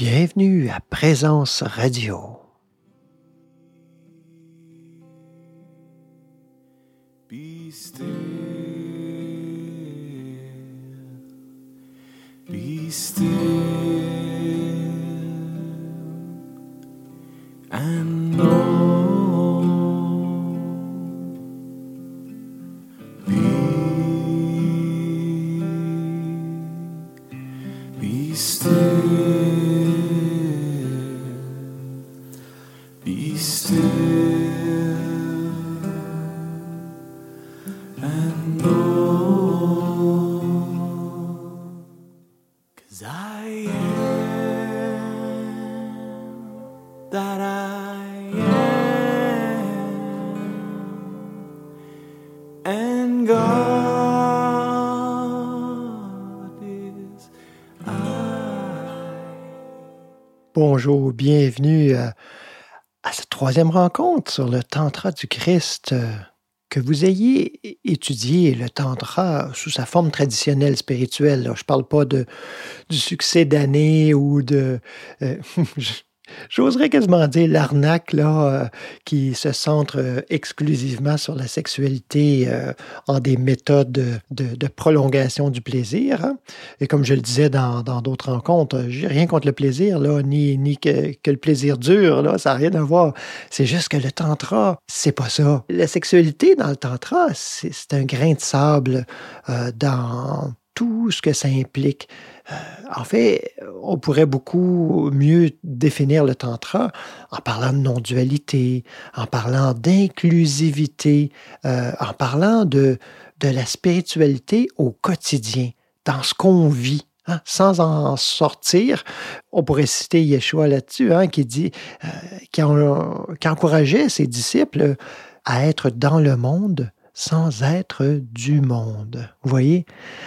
Bienvenue à Présence Radio. Bonjour, bienvenue à, à cette troisième rencontre sur le Tantra du Christ. euh, Que vous ayez étudié le Tantra sous sa forme traditionnelle spirituelle. Je ne parle pas du succès d'année ou de. euh, J'oserais quasiment dire l'arnaque là, euh, qui se centre euh, exclusivement sur la sexualité euh, en des méthodes de, prolongation du plaisir. hein. Et comme je le disais dans dans d'autres rencontres, euh, j'ai rien contre le plaisir, là, ni, ni que, que le plaisir dure, là, ça n'a rien à voir. C'est juste que le tantra, c'est pas ça. La sexualité dans le tantra, c'est un grain de sable dans tout ce que ça implique. Euh, en fait, on pourrait beaucoup mieux définir le tantra en parlant de non-dualité, en parlant d'inclusivité, euh, en parlant de, de la spiritualité au quotidien, dans ce qu'on vit. hein, sans en sortir, on pourrait citer Yeshua là-dessus, hein, qui dit, euh, qui, en- qui encourageait ses disciples à être dans le monde sans être du monde. Vous voyez?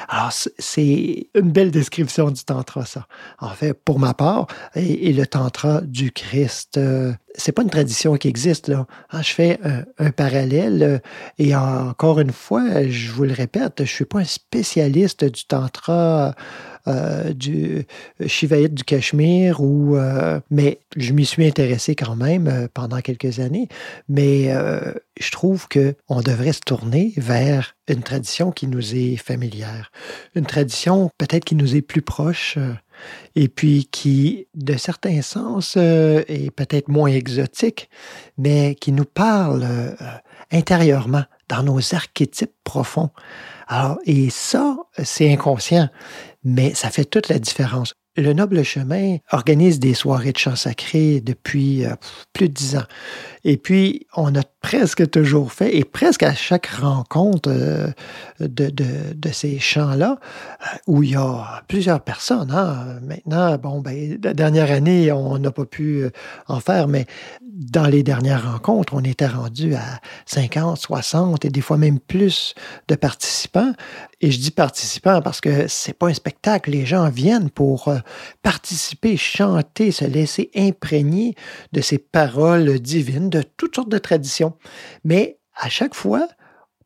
Alors, c'est une belle description du tantra, ça. En fait, pour ma part, et, le tantra du Christ, euh, c'est pas une tradition qui existe, là. Hein, je fais un, parallèle, euh, et encore une fois, je vous le répète, je suis pas un spécialiste du tantra du Shivaïte du Cachemire, ou, euh, mais je m'y suis intéressé quand même euh, pendant quelques années. Mais euh, je trouve que on devrait se tourner vers une tradition qui nous est familière, une tradition peut-être qui nous est plus proche. euh, et puis qui, de certains sens, euh, est peut-être moins exotique, mais qui nous parle euh, intérieurement, dans nos archétypes profonds. Alors, et ça, c'est inconscient, mais ça fait toute la différence. Le Noble Chemin organise des soirées de chants sacrés depuis euh, plus de dix ans. Et puis, on a presque toujours fait, et presque à chaque rencontre euh, de, de, de ces chants-là, euh, où il y a plusieurs personnes. hein. Maintenant, bon, ben, la dernière année, on n'a pas pu euh, en faire, mais dans les dernières rencontres, on était rendu à 50, 60 et des fois même plus de participants. Et je dis participants parce que c'est pas un spectacle. Les gens viennent pour participer, chanter, se laisser imprégner de ces paroles divines, de toutes sortes de traditions. Mais à chaque fois,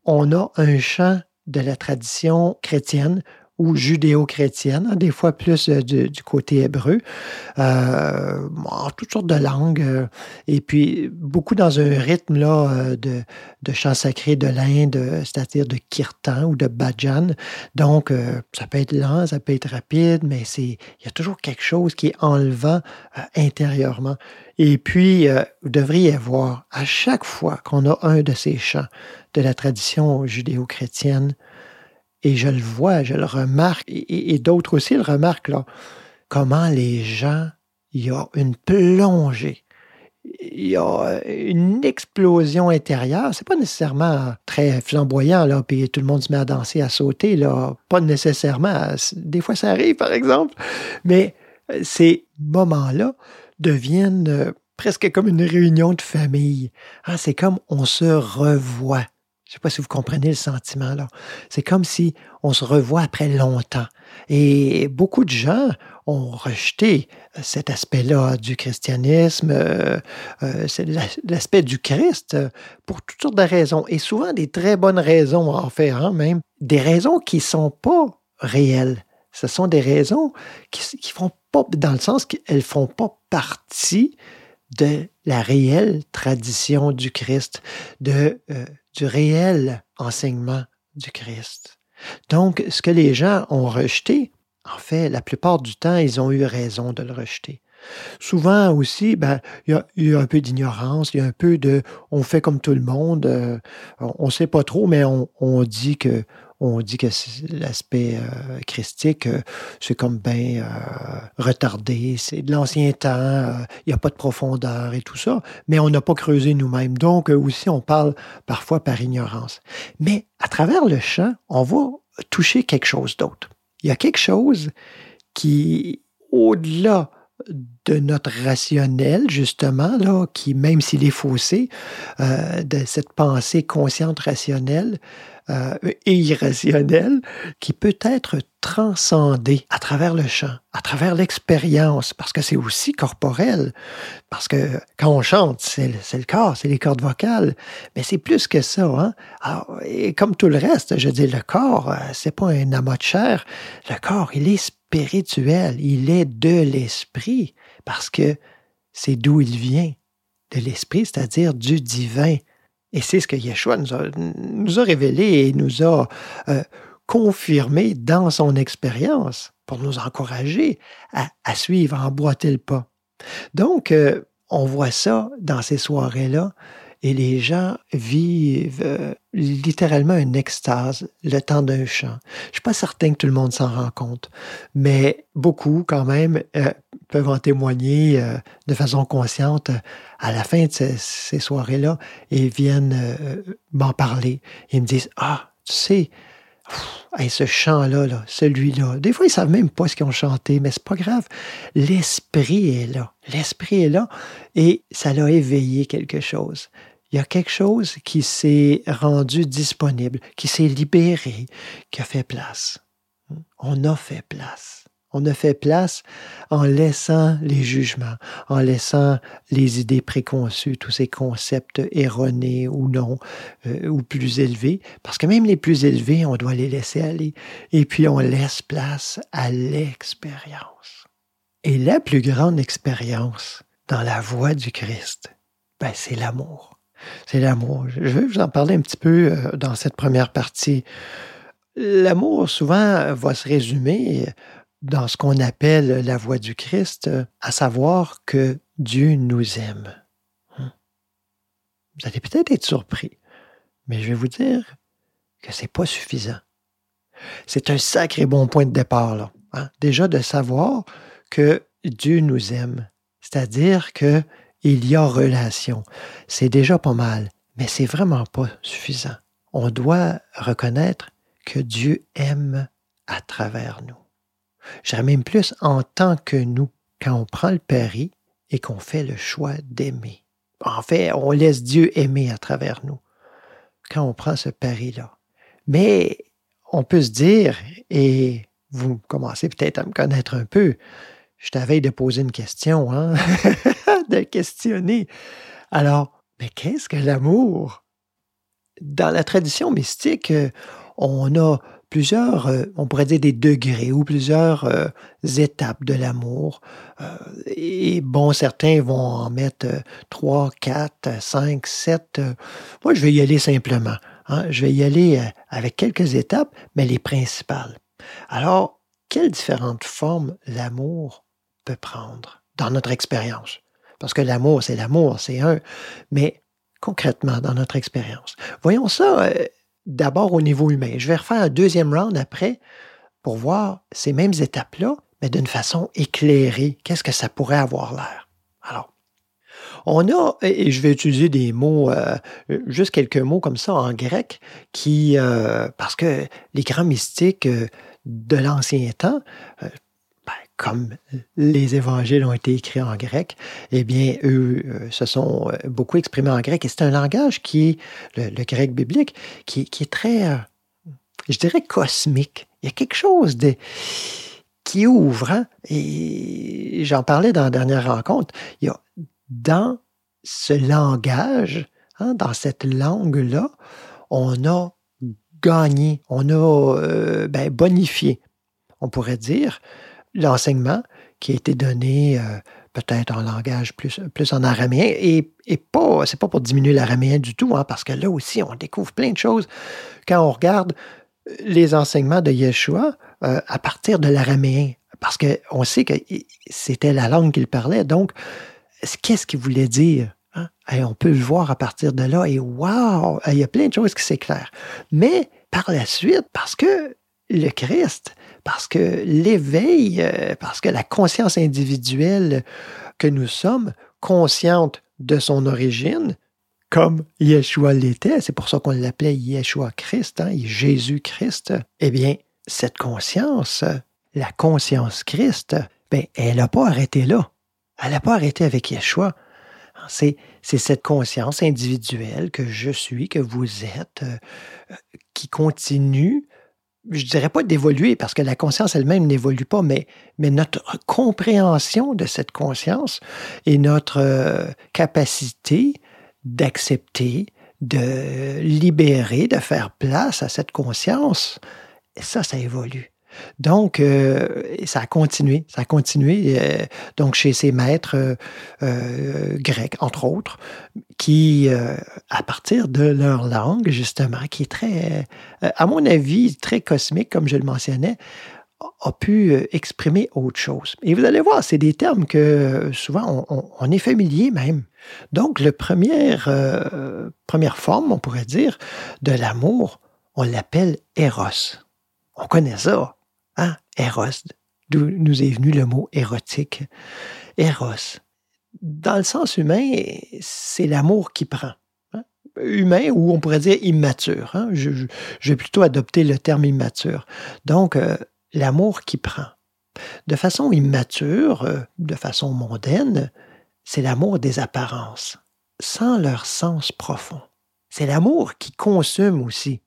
on a un chant de la tradition chrétienne ou judéo-chrétienne, hein, des fois plus euh, du, côté hébreu, euh, en toutes sortes de langues, euh, et puis beaucoup dans un rythme là, de, de chant sacré de l'Inde, c'est-à-dire de kirtan ou de bhajan. Donc, ça peut être lent, ça peut être rapide, mais il y a toujours quelque chose qui est enlevant intérieurement. Et puis, vous devriez voir, à chaque fois qu'on a un de ces chants de la tradition judéo-chrétienne, et je le vois, je le remarque, et, d'autres aussi le remarquent, là, comment les gens, il y a une plongée, il y a une explosion intérieure. C'est pas nécessairement très flamboyant, là, puis tout le monde se met à danser, à sauter, là. Pas nécessairement. Des fois, ça arrive, par exemple. Mais euh, ces moments-là deviennent euh, presque comme une réunion de famille. Hein, c'est comme on se revoit. Je ne sais pas si vous comprenez le sentiment là. C'est comme si on se revoit après longtemps. Et beaucoup de gens ont rejeté cet aspect-là du christianisme, euh, euh, l'aspect du Christ, euh, pour toutes sortes de raisons. Et souvent des très bonnes raisons, en fait, hein, même. Des raisons qui ne sont pas réelles. ce sont des raisons qui, qui font pas, dans le sens qu'elles font pas partie de la réelle tradition du Christ, de, euh, du réel enseignement du Christ. Donc, ce que les gens ont rejeté, en fait, la plupart du temps, ils ont eu raison de le rejeter. Souvent aussi, ben, il y, a, un peu d'ignorance, il y a un peu de, on fait comme tout le monde, euh, on ne sait pas trop, mais on dit que on dit que l'aspect euh, christique, euh, c'est comme bien euh, retardé, c'est de l'ancien temps, il n'y a pas de profondeur et tout ça, mais on n'a pas creusé nous-mêmes. Donc aussi, on parle parfois par ignorance. Mais à travers le chant, on va toucher quelque chose d'autre. Il y a quelque chose qui, au-delà de notre rationnel, justement, là, qui, même s'il est faussé, de cette pensée consciente rationnelle euh, et irrationnelle, qui peut être transcendée à travers le chant, à travers l'expérience, parce que c'est aussi corporel, parce que quand on chante, c'est le, le corps, c'est les cordes vocales, mais c'est plus que ça. Hein? Et comme tout le reste, je dis, le corps, euh, c'est pas un amas de chair, le corps, il est spirituel, il est de l'esprit, parce que c'est d'où il vient, de l'esprit, c'est-à-dire du divin. Et c'est ce que Yeshua nous a, révélé et nous a euh, confirmé dans son expérience pour nous encourager à, à, suivre, à emboîter le pas. Donc, euh, on voit ça dans ces soirées-là et les gens vivent euh, littéralement une extase le temps d'un chant. Je suis pas certain que tout le monde s'en rend compte, mais beaucoup quand même euh, peuvent en témoigner euh, de façon consciente à la fin de ces, soirées-là et viennent m'en parler et me disent ah tu sais ce chant-là, là, celui-là. Des fois, ils savent même pas ce qu'ils ont chanté, mais c'est pas grave. L'esprit est là. L'esprit est là et ça l'a éveillé quelque chose. Il y a quelque chose qui s'est rendu disponible, qui s'est libéré, qui a fait place. On a fait place. On a fait place en laissant les jugements, en laissant les idées préconçues, tous ces concepts erronés ou non, euh, ou plus élevés, parce que même les plus élevés, on doit les laisser aller. Et puis on laisse place à l'expérience. Et la plus grande expérience dans la voie du Christ, ben, c'est l'amour. C'est l'amour. Je vais vous en parler un petit peu euh, dans cette première partie. L'amour, souvent, va se résumer dans ce qu'on appelle la voie du Christ, à savoir que Dieu nous aime. Hein? Vous allez peut-être être surpris, mais je vais vous dire que c'est pas suffisant. C'est un sacré bon point de départ, là. Hein? Déjà de savoir que Dieu nous aime, c'est-à-dire que il y a relation. C'est déjà pas mal, mais c'est vraiment pas suffisant. On doit reconnaître que Dieu aime à travers nous. J'irais même plus en tant que nous, quand on prend le pari et qu'on fait le choix d'aimer. En fait, on laisse Dieu aimer à travers nous quand on prend ce pari-là. Mais on peut se dire, et vous commencez peut-être à me connaître un peu, je t'avais de poser une question, hein? de questionner. Alors, mais qu'est-ce que l'amour? Dans la tradition mystique, on a plusieurs, euh, on pourrait dire des degrés ou plusieurs euh, étapes de l'amour. Euh, et bon, certains vont en mettre trois, quatre, cinq, sept. moi, je vais y aller simplement. Hein. Je vais y aller avec quelques étapes, mais les principales. Alors, quelles différentes formes l'amour peut prendre dans notre expérience? Parce que l'amour, c'est l'amour, c'est un. Mais concrètement, dans notre expérience. Voyons ça d'abord au niveau humain. Je vais refaire un deuxième round après pour voir ces mêmes étapes-là, mais d'une façon éclairée. Qu'est-ce que ça pourrait avoir l'air? Alors, on a, et je vais utiliser des mots, euh, juste quelques mots comme ça en grec, qui, euh, parce que les grands mystiques euh, de l'ancien temps, euh, comme les évangiles ont été écrits en grec, eh bien, eux euh, se sont euh, beaucoup exprimés en grec. Et c'est un langage qui est, le, grec biblique, qui, est très, euh, je dirais, cosmique. Il y a quelque chose qui ouvre. Hein? Et j'en parlais dans la dernière rencontre. Dans ce langage, hein, dans cette langue-là, on a gagné, on a ben, bonifié on pourrait dire, l'enseignement qui a été donné euh, peut-être en langage plus, en araméen, et, et pas, c'est pas pour diminuer l'araméen du tout, hein, parce que là aussi, on découvre plein de choses quand on regarde les enseignements de Yeshua euh, à partir de l'araméen, parce qu'on sait que c'était la langue qu'il parlait, donc qu'est-ce qu'il voulait dire? Hein? on peut le voir à partir de là, et waouh, il y a plein de choses qui s'éclairent. Mais par la suite, parce que le Christ, parce que l'éveil, euh, parce que la conscience individuelle que nous sommes, consciente de son origine, comme Yeshua l'était, c'est pour ça qu'on l'appelait Yeshua Christ, hein, Jésus-Christ, eh bien, cette conscience, la conscience Christ, ben, elle n'a pas arrêté là. Elle n'a pas arrêté avec Yeshua. C'est, cette conscience individuelle que je suis, que vous êtes, euh, qui continue je dirais pas d'évoluer parce que la conscience elle-même n'évolue pas, mais, notre compréhension de cette conscience et notre euh, capacité d'accepter, de libérer, de faire place à cette conscience, ça, ça évolue. Donc, euh, ça a continué, ça a continué, euh, donc chez ces maîtres euh, grecs, entre autres, qui, à partir de leur langue, justement, qui est très, à mon avis, très cosmique, comme je le mentionnais, a pu exprimer autre chose. Et vous allez voir, c'est des termes que souvent on, est familier même. Donc, la première, première forme, on pourrait dire, de l'amour, on l'appelle Eros. On connaît ça. Hein? Eros, d'où nous est venu le mot érotique. Eros. Dans le sens humain, c'est l'amour qui prend. Hein? Humain ou on pourrait dire immature. Hein? Je, vais plutôt adopter le terme immature. Donc, euh, l'amour qui prend. De façon immature, euh, de façon mondaine, c'est l'amour des apparences, sans leur sens profond. C'est l'amour qui consume aussi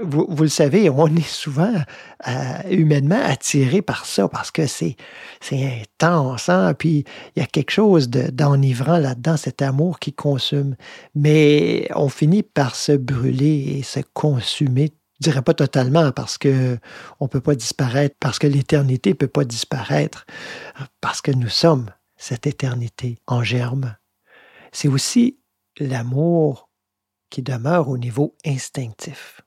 vous, le savez, on est souvent euh, humainement attiré par ça parce que c'est, intense, hein? puis il y a quelque chose d'enivrant là-dedans, cet amour qui consume. Mais on finit par se brûler et se consumer je dirais pas totalement parce que on peut pas disparaître, parce que l'éternité peut pas disparaître, parce que nous sommes cette éternité en germe. C'est aussi l'amour qui demeure au niveau instinctif,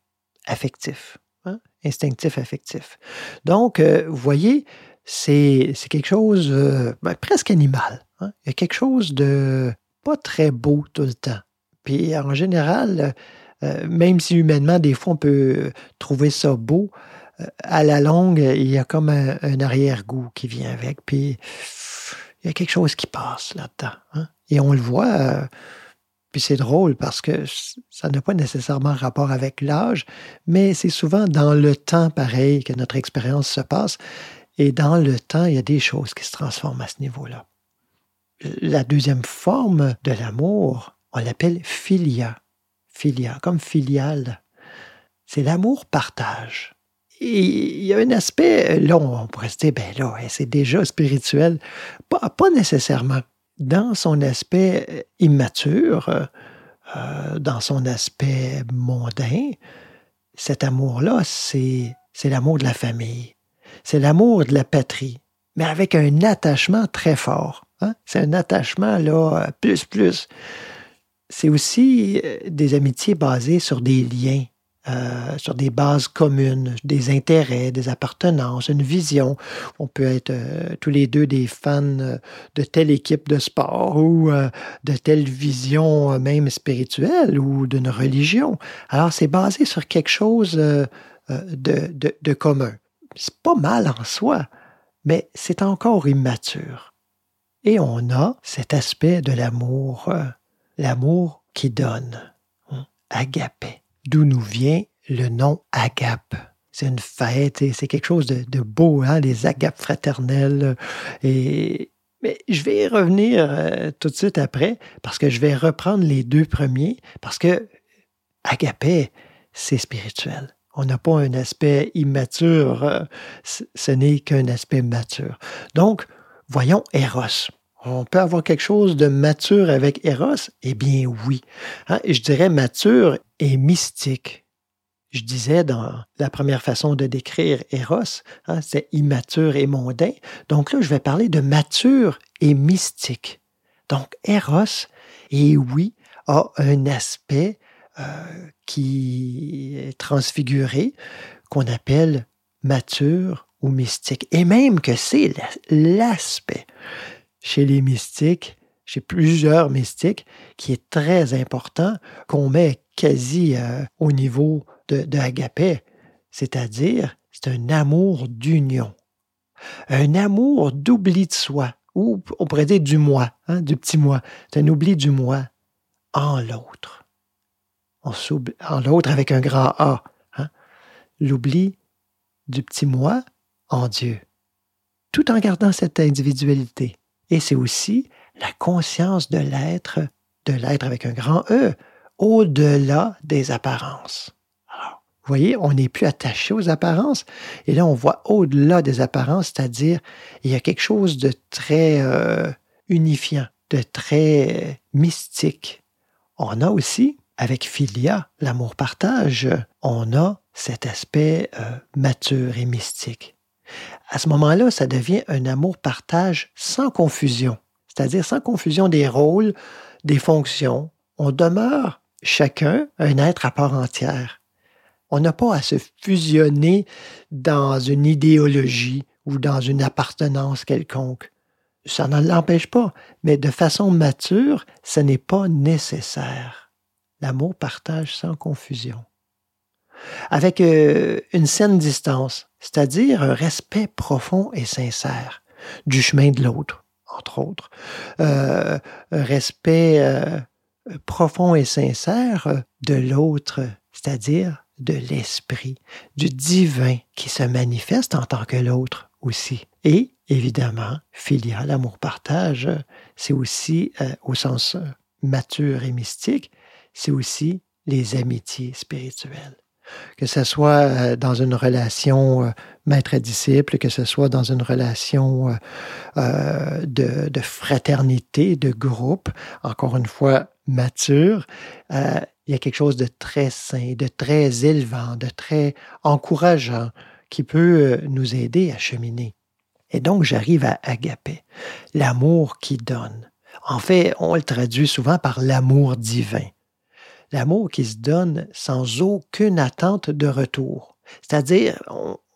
affectif. Hein? Instinctif, affectif. Donc, euh, vous voyez, c'est quelque chose euh, ben, presque animal. Hein? Il y a quelque chose de pas très beau tout le temps. Puis en général, euh, même si humainement, des fois, on peut trouver ça beau, à la longue, il y a comme un, arrière-goût qui vient avec. Puis il y a quelque chose qui passe là-dedans. Hein? Et on le voit puis c'est drôle parce que ça n'a pas nécessairement rapport avec l'âge, mais c'est souvent dans le temps pareil que notre expérience se passe. Et dans le temps, il y a des choses qui se transforment à ce niveau-là. La deuxième forme de l'amour, on l'appelle filia. Filia, comme filiale. C'est l'amour partage. Et il y a un aspect, là, on pourrait se dire, ben là, c'est déjà spirituel. Pas, pas nécessairement dans son aspect euh, immature, euh, euh, dans son aspect mondain, cet amour-là, c'est, l'amour de la famille, c'est l'amour de la patrie, mais avec un attachement très fort. Hein. C'est un attachement, là, plus, plus. C'est aussi des amitiés basées sur des liens, euh, sur des bases communes, des intérêts, des appartenances, une vision. On peut être euh, tous les deux des fans euh, de telle équipe de sport ou de telle vision même spirituelle ou d'une religion. Alors c'est basé sur quelque chose de, de, commun. C'est pas mal en soi, mais c'est encore immature. Et on a cet aspect de l'amour, l'amour qui donne, hein, agapé d'où nous vient le nom agape? C'est une fête et c'est quelque chose de, beau, hein, les agapes fraternelles. Et, mais je vais revenir euh, tout de suite après parce que je vais reprendre les deux premiers parce que agapé, c'est spirituel. On n'a pas un aspect immature, euh, ce n'est qu'un aspect mature. Donc, voyons Eros. On peut avoir quelque chose de mature avec Eros? Eh bien oui. Hein, je dirais mature et mystique. Je disais dans la première façon de décrire Eros, hein, c'est immature et mondain. Donc là, je vais parler de mature et mystique. Donc Eros, et oui, a un aspect euh, qui est transfiguré, qu'on appelle mature ou mystique. Et même que c'est l'aspect chez les mystiques, chez plusieurs mystiques, qui est très important, qu'on met quasi euh, au niveau de, c'est-à-dire c'est un amour d'union, un amour d'oubli de soi, ou on pourrait dire du moi, hein, du petit moi, c'est un oubli du moi en l'autre. On s'oublie en l'autre avec un grand A. Hein? L'oubli du petit moi en Dieu, tout en gardant cette individualité. Et c'est aussi la conscience de l'être, de l'être avec un grand E, au-delà des apparences. Vous voyez, on n'est plus attaché aux apparences, et là on voit au-delà des apparences, c'est-à-dire il y a quelque chose de très euh, unifiant, de très mystique. On a aussi, avec Philia, l'amour-partage, on a cet aspect euh, mature et mystique. À ce moment-là, ça devient un amour-partage sans confusion, c'est-à-dire sans confusion des rôles, des fonctions. On demeure chacun un être à part entière. On n'a pas à se fusionner dans une idéologie ou dans une appartenance quelconque. Ça ne l'empêche pas, mais de façon mature, ce n'est pas nécessaire. L'amour partage sans confusion. Avec euh, une saine distance, c'est-à-dire un respect profond et sincère du chemin de l'autre, entre autres. Euh, un respect euh, profond et sincère de l'autre, c'est-à-dire de l'esprit, du divin qui se manifeste en tant que l'autre aussi. Et évidemment, filial, amour-partage, c'est aussi, au sens mature et mystique, c'est aussi les amitiés spirituelles que ce soit euh, dans une relation euh, maître-disciple, que ce soit dans une relation euh, de, fraternité, de groupe, encore une fois mature, il y a quelque chose de très sain, de très élevant, de très encourageant qui peut nous aider à cheminer. Et donc, j'arrive à agapé, l'amour qui donne. En fait, on le traduit souvent par l'amour divin l'amour qui se donne sans aucune attente de retour. C'est-à-dire,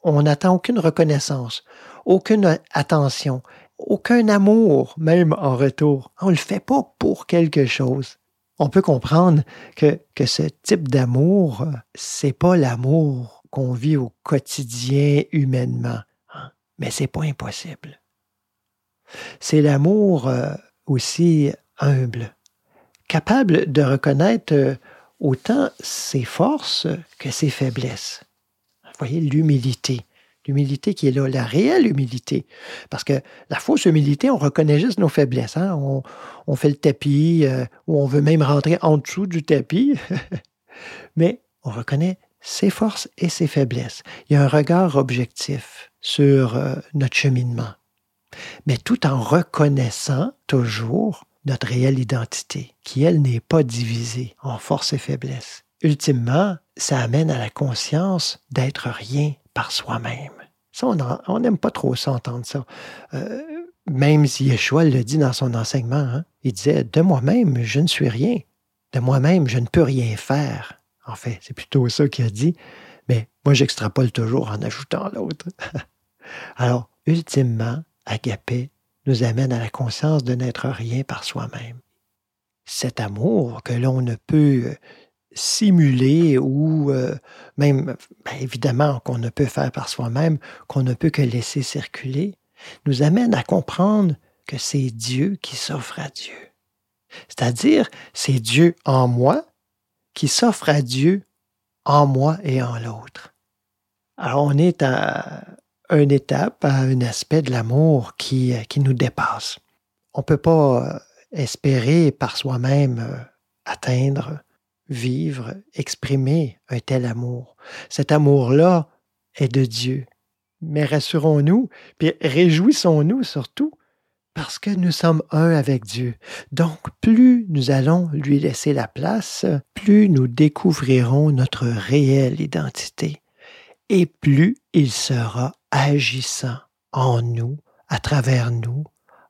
on n'attend aucune reconnaissance, aucune attention, aucun amour même en retour. On ne le fait pas pour quelque chose. On peut comprendre que, ce type d'amour, c'est pas l'amour qu'on vit au quotidien humainement, hein, mais c'est pas impossible. C'est l'amour euh, aussi humble, capable de reconnaître euh, autant ses forces que ses faiblesses. Vous voyez, l'humilité. L'humilité qui est là, la réelle humilité. Parce que la fausse humilité, on reconnaît juste nos faiblesses. Hein. On, fait le tapis, euh, ou on veut même rentrer en dessous du tapis. Mais on reconnaît ses forces et ses faiblesses. Il y a un regard objectif sur euh, notre cheminement. Mais tout en reconnaissant toujours notre réelle identité, qui, elle, n'est pas divisée en force et faiblesse. Ultimement, ça amène à la conscience d'être rien par soi-même. Ça, on n'aime pas trop s'entendre ça. Euh, même si Yeshua le dit dans son enseignement, hein, il disait De moi-même, je ne suis rien. De moi-même, je ne peux rien faire. En fait, c'est plutôt ça qu'il a dit. Mais moi, j'extrapole toujours en ajoutant l'autre. Alors, ultimement, Agapé nous amène à la conscience de n'être rien par soi-même. Cet amour que l'on ne peut euh, simuler ou euh, même, ben, évidemment, qu'on ne peut faire par soi-même, qu'on ne peut que laisser circuler, nous amène à comprendre que c'est Dieu qui s'offre à Dieu. C'est-à-dire, c'est Dieu en moi qui s'offre à Dieu en moi et en l'autre. Alors on est à, une étape, un aspect de l'amour qui, euh, qui nous dépasse. On ne peut pas euh, espérer par soi-même euh, atteindre, vivre, exprimer un tel amour. Cet amour-là est de Dieu. Mais rassurons-nous, puis réjouissons-nous surtout parce que nous sommes un avec Dieu. Donc, plus nous allons lui laisser la place, plus nous découvrirons notre réelle identité et plus il sera agissant en nous, à travers nous,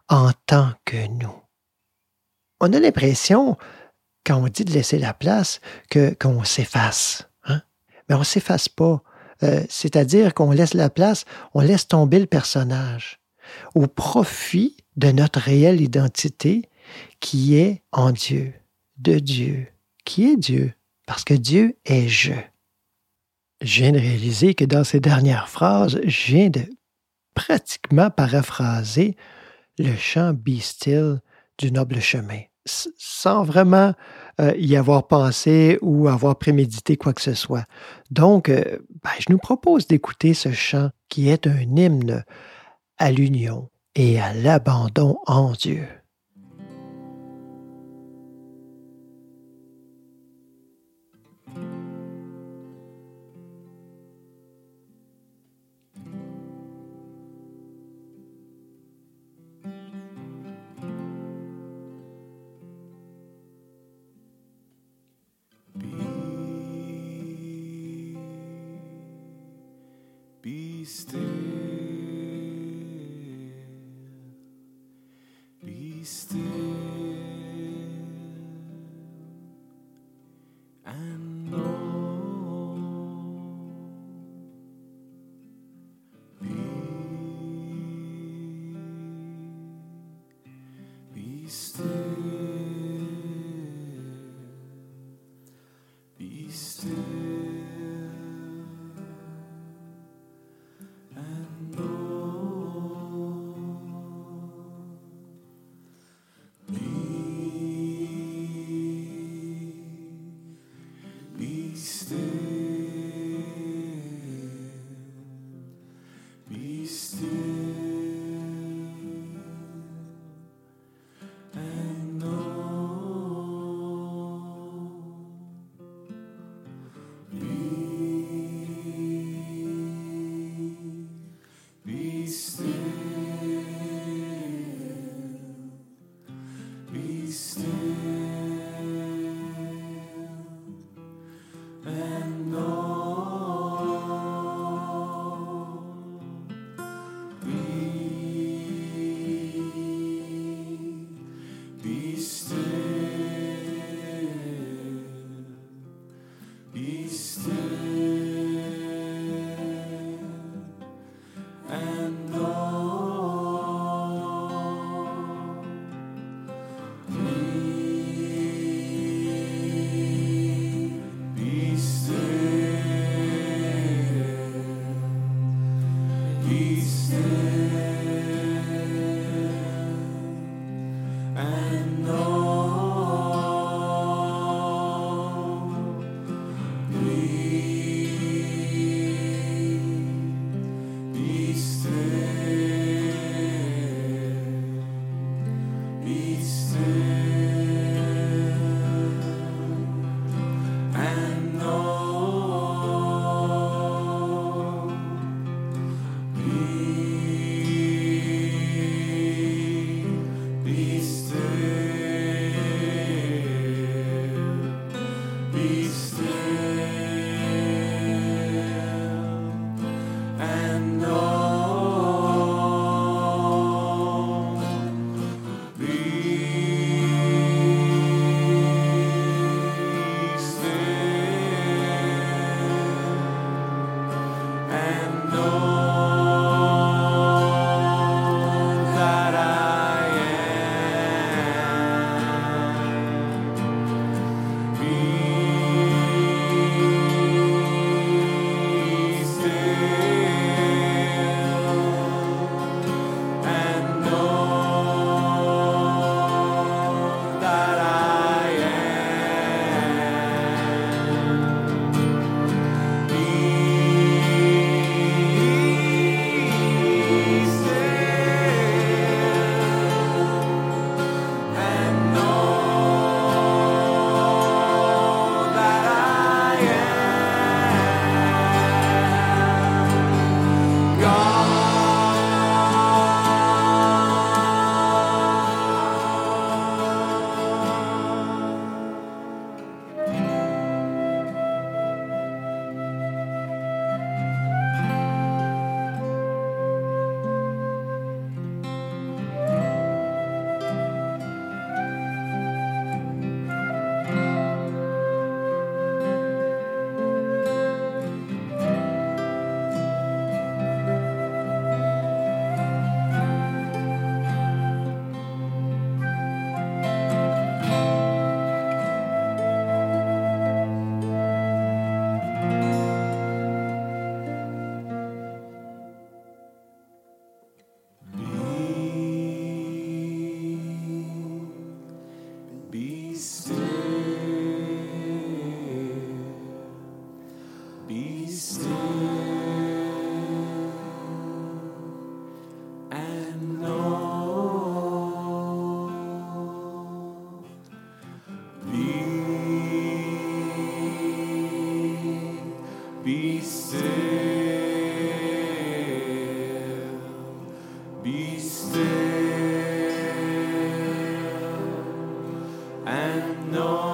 en tant que nous. On a l'impression, quand on dit de laisser la place, que qu'on s'efface. Hein? Mais on ne s'efface pas. Euh, c'est-à-dire qu'on laisse la place, on laisse tomber le personnage au profit de notre réelle identité qui est en Dieu, de Dieu, qui est Dieu, parce que Dieu est je. Je viens de réaliser que dans ces dernières phrases, je viens de pratiquement paraphraser le chant Be Still du noble chemin, sans vraiment euh, y avoir pensé ou avoir prémédité quoi que ce soit. Donc, euh, ben, je nous propose d'écouter ce chant qui est un hymne à l'union et à l'abandon en Dieu. no.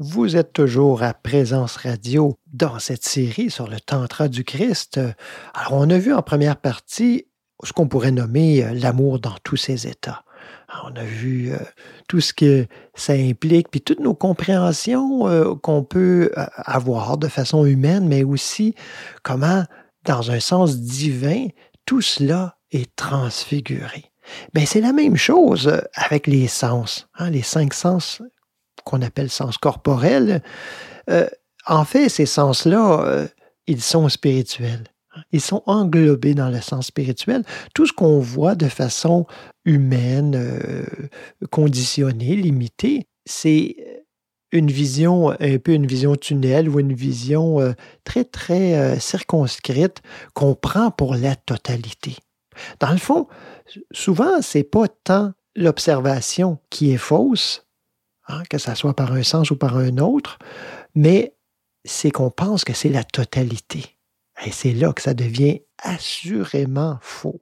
Vous êtes toujours à Présence Radio dans cette série sur le Tantra du Christ. Alors, on a vu en première partie ce qu'on pourrait nommer euh, l'amour dans tous ses états. On a vu euh, tout ce que ça implique, puis toutes nos compréhensions euh, qu'on peut avoir de façon humaine, mais aussi comment, dans un sens divin, tout cela est transfiguré. Mais c'est la même chose avec les sens, hein, les cinq sens qu'on appelle sens corporels. Euh, en fait, ces sens-là, euh, ils sont spirituels. Ils sont englobés dans le sens spirituel. Tout ce qu'on voit de façon humaine, euh, conditionnée, limitée, c'est une vision, un peu une vision tunnel ou une vision très, très circonscrite qu'on prend pour la totalité. Dans le fond, souvent, c'est pas tant l'observation qui est fausse, hein, que ce soit par un sens ou par un autre, mais c'est qu'on pense que c'est la totalité. Et c'est là que ça devient assurément faux.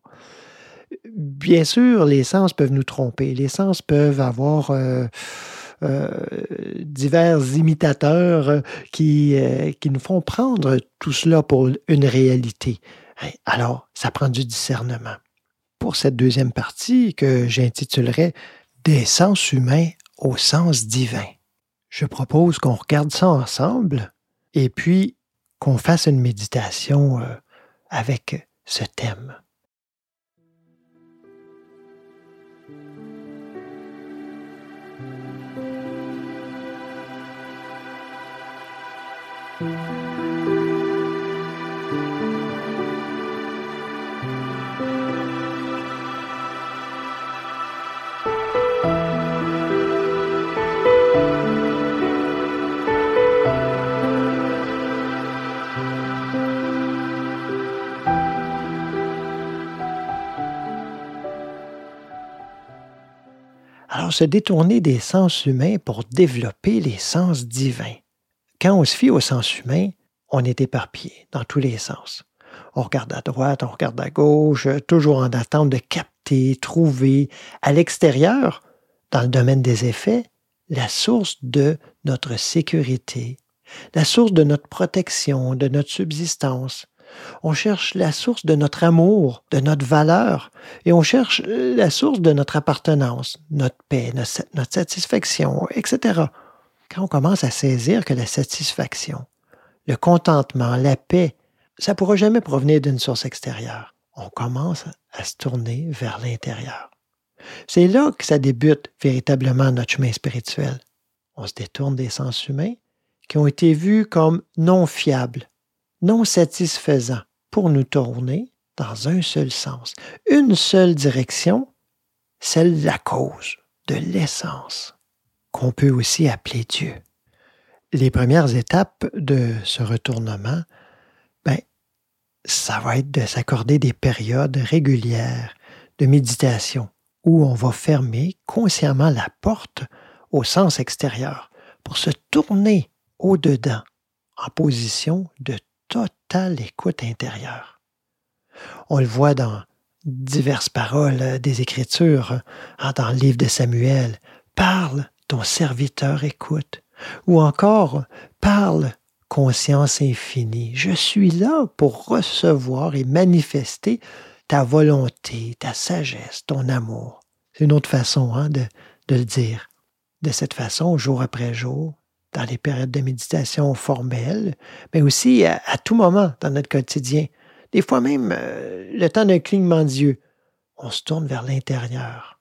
Bien sûr, les sens peuvent nous tromper. Les sens peuvent avoir euh, euh, divers imitateurs euh, qui, qui nous font prendre tout cela pour une réalité. Hein, Alors, ça prend du discernement. Pour cette deuxième partie que j'intitulerai Des sens humains au sens divin, je propose qu'on regarde ça ensemble et puis qu'on fasse une méditation euh, avec ce thème. Alors, se détourner des sens humains pour développer les sens divins. Quand on se fie aux sens humains, on est éparpillé dans tous les sens. On regarde à droite, on regarde à gauche, toujours en attente de capter, trouver à l'extérieur, dans le domaine des effets, la source de notre sécurité, la source de notre protection, de notre subsistance. On cherche la source de notre amour, de notre valeur, et on cherche la source de notre appartenance, notre paix, notre, satisfaction, etc. Quand on commence à saisir que la satisfaction, le contentement, la paix, ça ne pourra jamais provenir d'une source extérieure. On commence à se tourner vers l'intérieur. C'est là que ça débute véritablement notre chemin spirituel. On se détourne des sens humains qui ont été vus comme non fiables, non satisfaisants pour nous tourner dans un seul sens, une seule direction, celle de la cause, de l'essence, qu'on peut aussi appeler Dieu. Les premières étapes de ce retournement, ben, ça va être de s'accorder des périodes régulières de méditation où on va fermer consciemment la porte au sens extérieur pour se tourner au-dedans en position de totale écoute intérieure. On le voit dans diverses paroles des Écritures, hein, dans le livre de Samuel. Parle, ton serviteur écoute. Ou encore, parle, conscience infinie. Je suis là pour recevoir et manifester ta volonté, ta sagesse, ton amour. C'est une autre façon hein, de, de le dire. De cette façon, jour après jour, dans les périodes de méditation formelles, mais aussi à, à tout moment dans notre quotidien. Des fois même, euh, le temps d'un clignement d'yeux, on se tourne vers l'intérieur.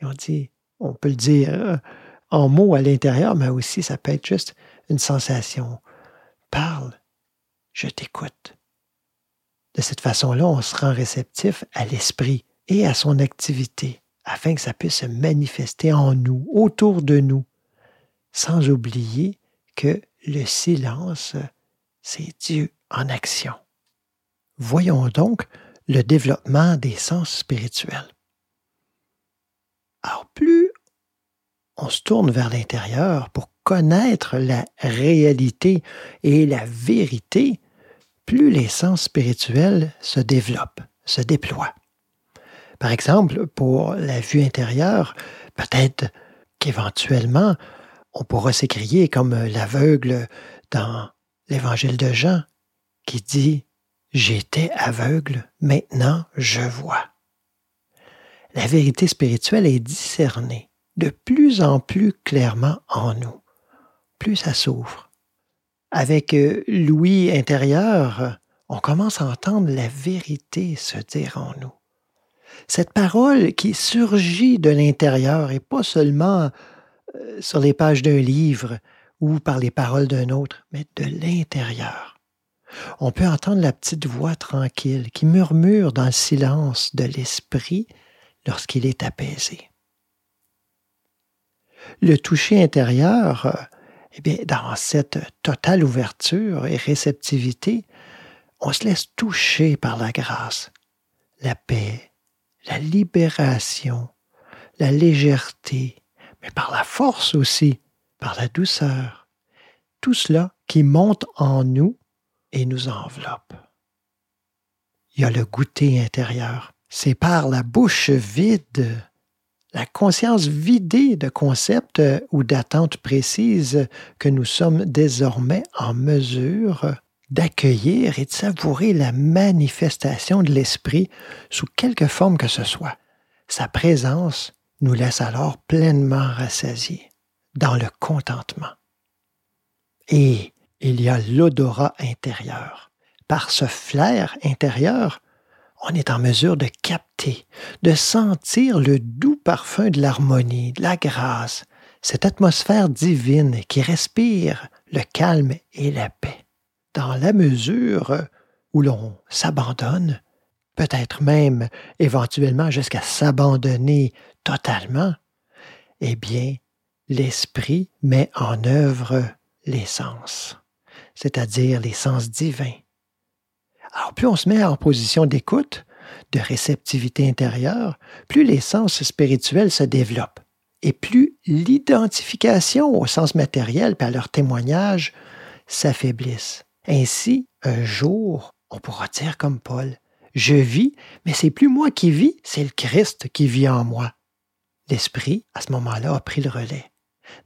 Et on dit, on peut le dire euh, en mots à l'intérieur, mais aussi ça peut être juste une sensation. Parle, je t'écoute. De cette façon-là, on se rend réceptif à l'esprit et à son activité, afin que ça puisse se manifester en nous, autour de nous, sans oublier que le silence, c'est Dieu en action. Voyons donc le développement des sens spirituels. Alors plus on se tourne vers l'intérieur pour connaître la réalité et la vérité, plus les sens spirituels se développent, se déploient. Par exemple, pour la vue intérieure, peut-être qu'éventuellement, On pourra s'écrier comme l'aveugle dans l'évangile de Jean qui dit J'étais aveugle, maintenant je vois. La vérité spirituelle est discernée de plus en plus clairement en nous, plus ça s'ouvre. Avec euh, l'ouïe intérieur, on commence à entendre la vérité se dire en nous. Cette parole qui surgit de l'intérieur et pas seulement euh, sur les pages d'un livre ou par les paroles d'un autre, mais de l'intérieur. On peut entendre la petite voix tranquille qui murmure dans le silence de l'esprit lorsqu'il est apaisé. Le toucher intérieur, eh bien, dans cette totale ouverture et réceptivité, on se laisse toucher par la grâce, la paix, la libération, la légèreté, mais par la force aussi, par la douceur. Tout cela qui monte en nous et nous enveloppe. Il y a le goûter intérieur. C'est par la bouche vide, la conscience vidée de concepts ou d'attentes précises que nous sommes désormais en mesure d'accueillir et de savourer la manifestation de l'Esprit sous quelque forme que ce soit. Sa présence nous laisse alors pleinement rassasiés dans le contentement. Et il y a l'odorat intérieur. Par ce flair intérieur, on est en mesure de capter, de sentir le doux parfum de l'harmonie, de la grâce, cette atmosphère divine qui respire le calme et la paix. Dans la mesure où l'on s'abandonne, peut-être même éventuellement jusqu'à s'abandonner totalement, eh bien, l'esprit met en œuvre les sens c'est-à-dire les sens divins. Alors plus on se met en position d'écoute, de réceptivité intérieure, plus les sens spirituels se développent et plus l'identification au sens matériel par leur témoignage s'affaiblisse. Ainsi, un jour, on pourra dire comme Paul, je vis, mais c'est plus moi qui vis, c'est le Christ qui vit en moi. L'Esprit, à ce moment-là, a pris le relais.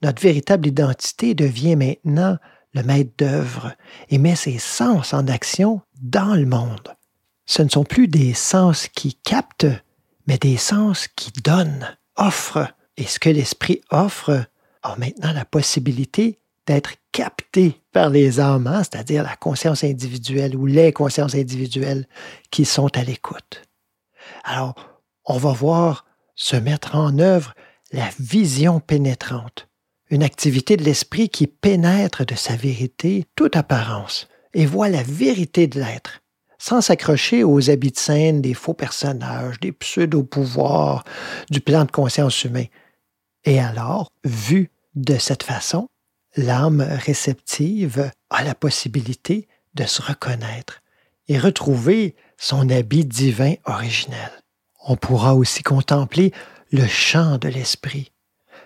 Notre véritable identité devient maintenant le maître d'œuvre, et met ses sens en action dans le monde. Ce ne sont plus des sens qui captent, mais des sens qui donnent, offrent. Et ce que l'esprit offre a maintenant la possibilité d'être capté par les âmes, hein, c'est-à-dire la conscience individuelle ou les consciences individuelles qui sont à l'écoute. Alors, on va voir se mettre en œuvre la vision pénétrante une activité de l'esprit qui pénètre de sa vérité toute apparence et voit la vérité de l'être, sans s'accrocher aux habits de scène des faux personnages, des pseudo-pouvoirs, du plan de conscience humain. Et alors, vu de cette façon, l'âme réceptive a la possibilité de se reconnaître et retrouver son habit divin originel. On pourra aussi contempler le chant de l'esprit,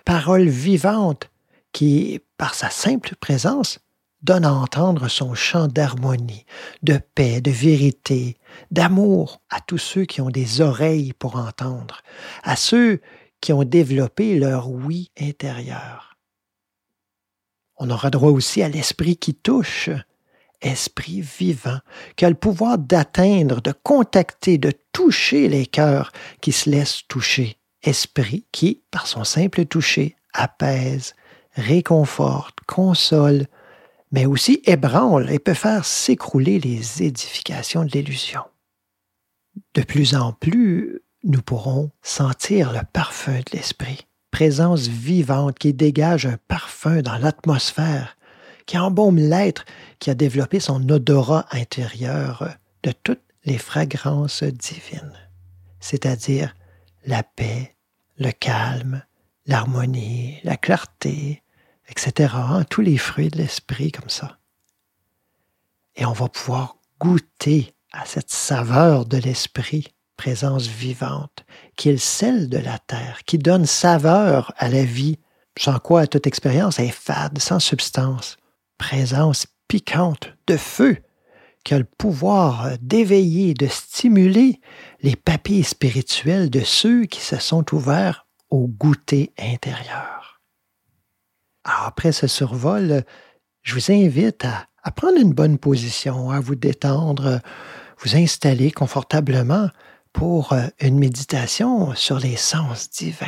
parole vivante qui, par sa simple présence, donne à entendre son chant d'harmonie, de paix, de vérité, d'amour à tous ceux qui ont des oreilles pour entendre, à ceux qui ont développé leur oui intérieur. On aura droit aussi à l'esprit qui touche, esprit vivant, qui a le pouvoir d'atteindre, de contacter, de toucher les cœurs qui se laissent toucher, esprit qui, par son simple toucher, apaise, réconforte, console, mais aussi ébranle et peut faire s'écrouler les édifications de l'illusion. De plus en plus, nous pourrons sentir le parfum de l'esprit, présence vivante qui dégage un parfum dans l'atmosphère, qui embaume l'être qui a développé son odorat intérieur de toutes les fragrances divines, c'est-à-dire la paix, le calme, l'harmonie, la clarté, etc. Hein, tous les fruits de l'esprit comme ça. Et on va pouvoir goûter à cette saveur de l'esprit, présence vivante, qui est le sel de la terre, qui donne saveur à la vie, sans quoi toute expérience est fade, sans substance. Présence piquante de feu, qui a le pouvoir d'éveiller, de stimuler les papiers spirituels de ceux qui se sont ouverts au goûter intérieur. Après ce survol, je vous invite à, à prendre une bonne position, à vous détendre, vous installer confortablement pour euh, une méditation sur les sens divins.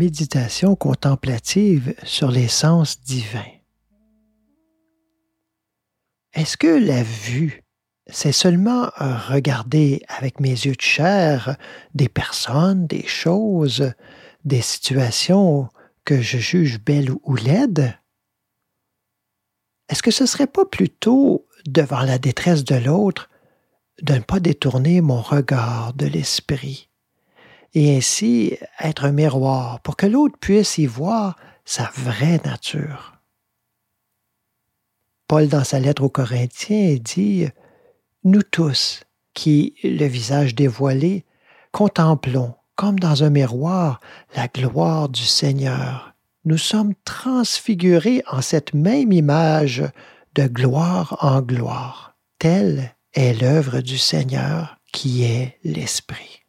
Méditation contemplative sur les sens divins. Est-ce que la vue, c'est seulement regarder avec mes yeux de chair des personnes, des choses, des situations que je juge belles ou laides? Est-ce que ce serait pas plutôt, devant la détresse de l'autre, de ne pas détourner mon regard de l'esprit? Et ainsi être un miroir pour que l'autre puisse y voir sa vraie nature. Paul, dans sa lettre aux Corinthiens, dit Nous tous, qui, le visage dévoilé, contemplons, comme dans un miroir, la gloire du Seigneur, nous sommes transfigurés en cette même image de gloire en gloire. Telle est l'œuvre du Seigneur qui est l'Esprit.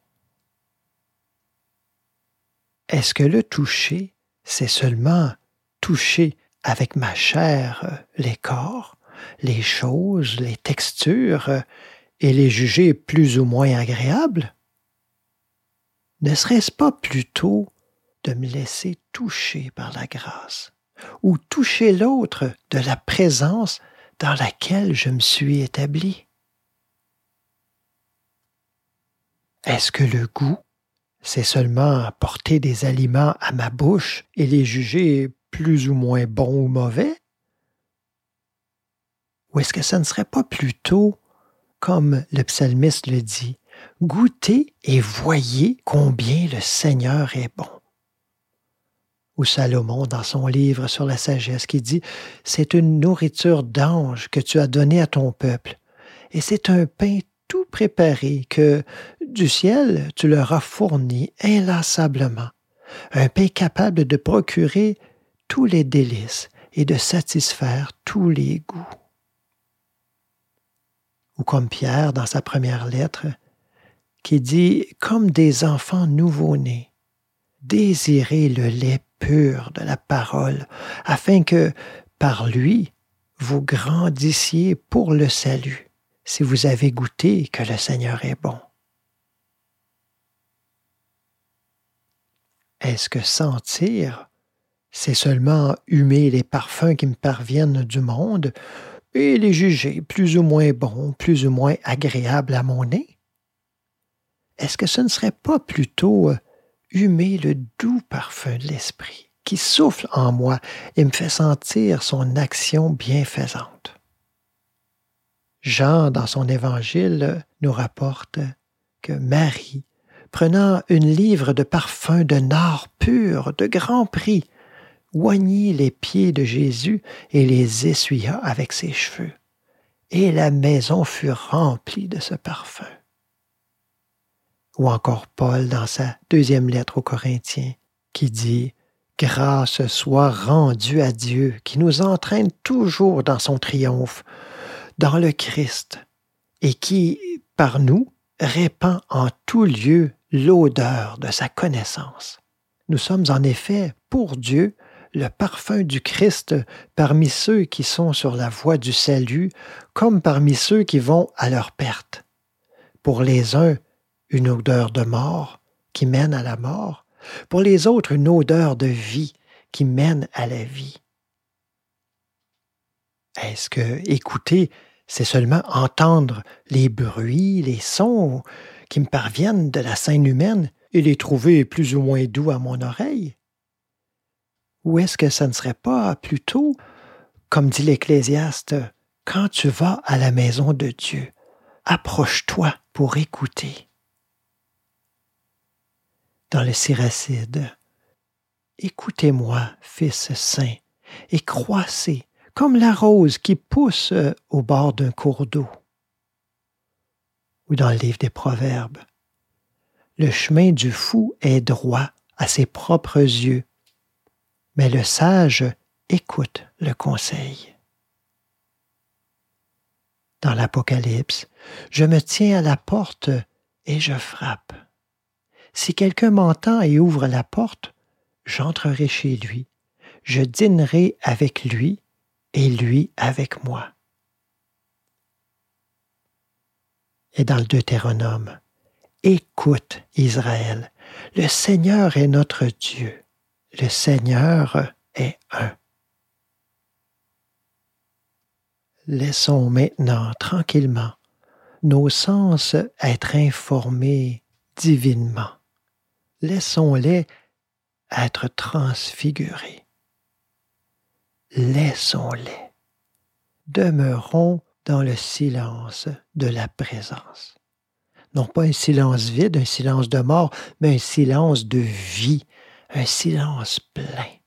Est-ce que le toucher, c'est seulement toucher avec ma chair les corps, les choses, les textures, et les juger plus ou moins agréables? Ne serait-ce pas plutôt de me laisser toucher par la grâce, ou toucher l'autre de la présence dans laquelle je me suis établi? Est-ce que le goût, c'est seulement porter des aliments à ma bouche et les juger plus ou moins bons ou mauvais? Ou est-ce que ça ne serait pas plutôt, comme le psalmiste le dit, goûtez et voyez combien le Seigneur est bon? Ou Salomon dans son livre sur la sagesse qui dit, C'est une nourriture d'ange que tu as donnée à ton peuple, et c'est un pain tout préparé que du ciel tu leur as fourni inlassablement, un pain capable de procurer tous les délices et de satisfaire tous les goûts. Ou comme Pierre dans sa première lettre, qui dit Comme des enfants nouveau-nés, désirez le lait pur de la parole, afin que, par lui, vous grandissiez pour le salut si vous avez goûté que le Seigneur est bon. Est-ce que sentir, c'est seulement humer les parfums qui me parviennent du monde et les juger plus ou moins bons, plus ou moins agréables à mon nez? Est-ce que ce ne serait pas plutôt euh, humer le doux parfum de l'Esprit qui souffle en moi et me fait sentir son action bienfaisante? Jean, dans son évangile, nous rapporte que Marie, prenant une livre de parfums de nard pur, de grand prix, oignit les pieds de Jésus et les essuya avec ses cheveux. Et la maison fut remplie de ce parfum. Ou encore Paul dans sa deuxième lettre aux Corinthiens, qui dit Grâce soit rendue à Dieu, qui nous entraîne toujours dans son triomphe, dans le Christ et qui, par nous, répand en tout lieu l'odeur de sa connaissance. Nous sommes en effet, pour Dieu, le parfum du Christ parmi ceux qui sont sur la voie du salut, comme parmi ceux qui vont à leur perte. Pour les uns, une odeur de mort qui mène à la mort, pour les autres, une odeur de vie qui mène à la vie. Est-ce que écouter c'est seulement entendre les bruits, les sons qui me parviennent de la scène humaine et les trouver plus ou moins doux à mon oreille? Ou est-ce que ça ne serait pas plutôt, comme dit l'Ecclésiaste, quand tu vas à la maison de Dieu, approche-toi pour écouter. Dans le Siracide, écoutez-moi, Fils saint, et croissez comme la rose qui pousse euh, au bord d'un cours d'eau. Ou dans le livre des Proverbes, le chemin du fou est droit à ses propres yeux, mais le sage écoute le conseil. Dans l'Apocalypse, je me tiens à la porte et je frappe. Si quelqu'un m'entend et ouvre la porte, j'entrerai chez lui, je dînerai avec lui et lui avec moi. Et dans le Deutéronome, Écoute, Israël, le Seigneur est notre Dieu, le Seigneur est un. Laissons maintenant tranquillement nos sens être informés divinement. Laissons-les être transfigurés. Laissons-les. Demeurons dans le silence de la présence non pas un silence vide, un silence de mort, mais un silence de vie, un silence plein.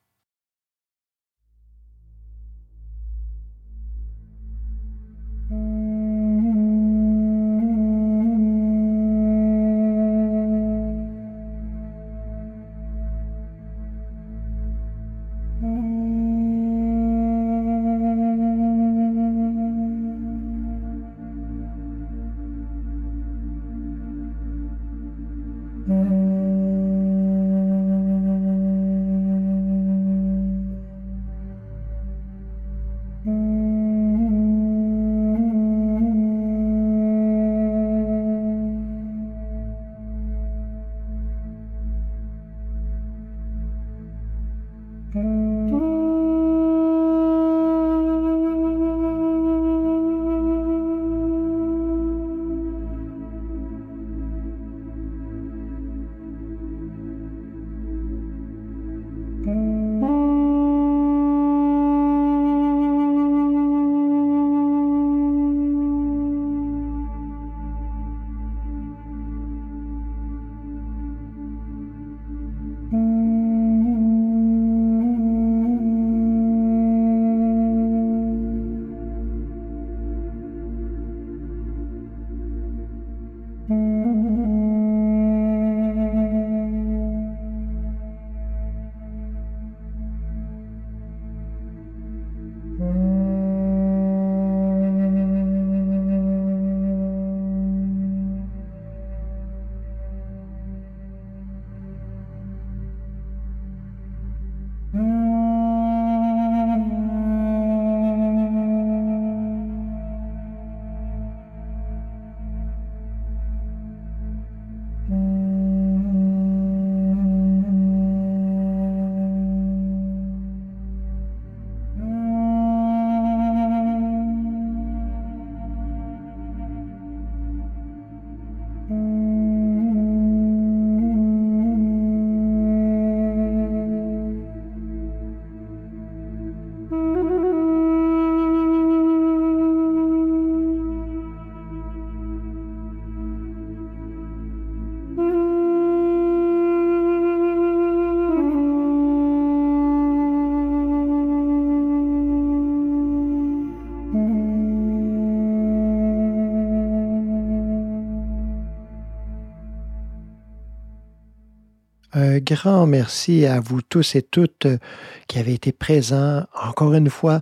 Grand merci à vous tous et toutes euh, qui avez été présents encore une fois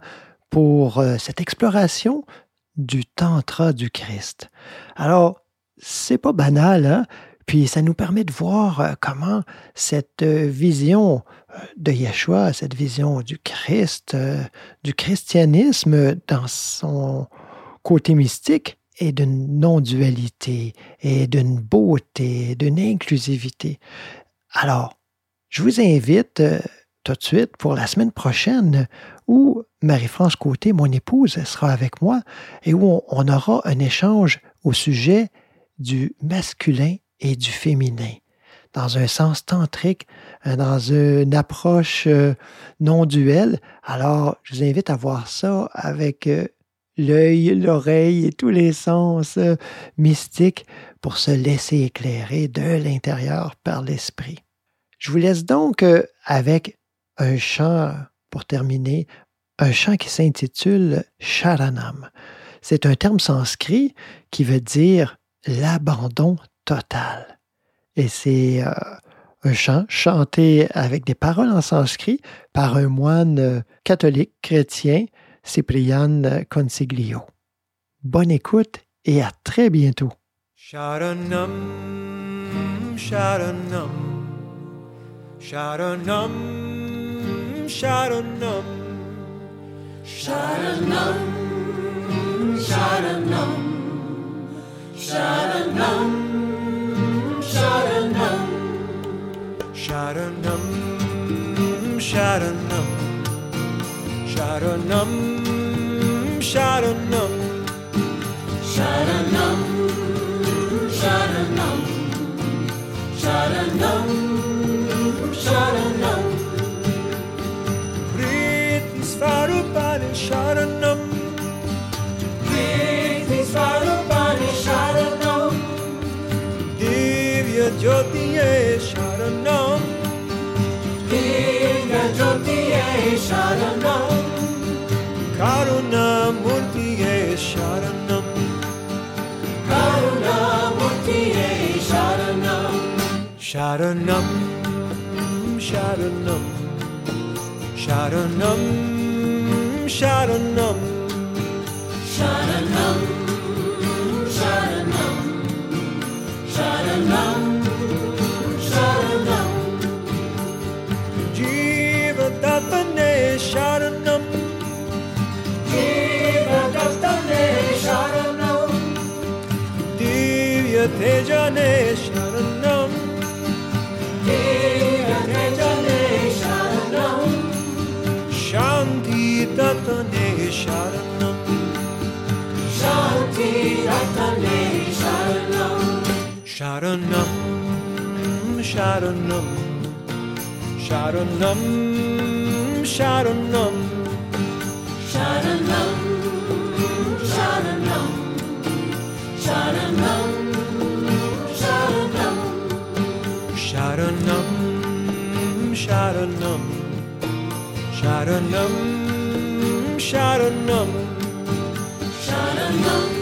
pour euh, cette exploration du Tantra du Christ. Alors, c'est pas banal, hein? Puis ça nous permet de voir euh, comment cette vision de Yeshua, cette vision du Christ, du christianisme dans son côté mystique, est d'une non-dualité, et d'une beauté, d'une inclusivité. Alors, je vous invite euh, tout de suite pour la semaine prochaine où Marie-France Côté, mon épouse, sera avec moi et où on, aura un échange au sujet du masculin et du féminin dans un sens tantrique, euh, dans une approche euh, non duelle. Alors, je vous invite à voir ça avec l'œil, l'oreille et tous les sens mystiques pour se laisser éclairer de l'intérieur par l'esprit. Je vous laisse donc euh, avec un chant pour terminer, un chant qui s'intitule Sharanam. C'est un terme sanskrit qui veut dire l'abandon total. Et c'est euh, un chant chanté avec des paroles en sanskrit par un moine catholique chrétien, Cyprian Consiglio. Bonne écoute et à très bientôt. Sharanam, Sharanam, Sharanam, Sharanam, Sharanam, Sharanam, Sharanam, Sharanam, Sharanam, Sharanam, Sharanam, Sharanam, Priti Svarupani Sharanam. Priti Svarupani Sharanam. Divya Jyotiye Sharanam. Divya Jyotiye Sharanam. Karuna Murtiye Sharanam. Karuna Murtiye Sharanam. Sharanam, Sharanam, Sharanam, Sharanam, Sharanam, Sharanam, Sharanam, Sharanam, Jiva Dattane Sharanam, Jiva Dattane Sharanam, Divya Tejane Sharanam, Divya Dattane Sharanam, Sharanam, Sharanam, Sharanam, Sharanam, Sharanam, Sharanam, Sharanam, Sharanam, Sharanam, Sharanam, Sharanam, Sharanam,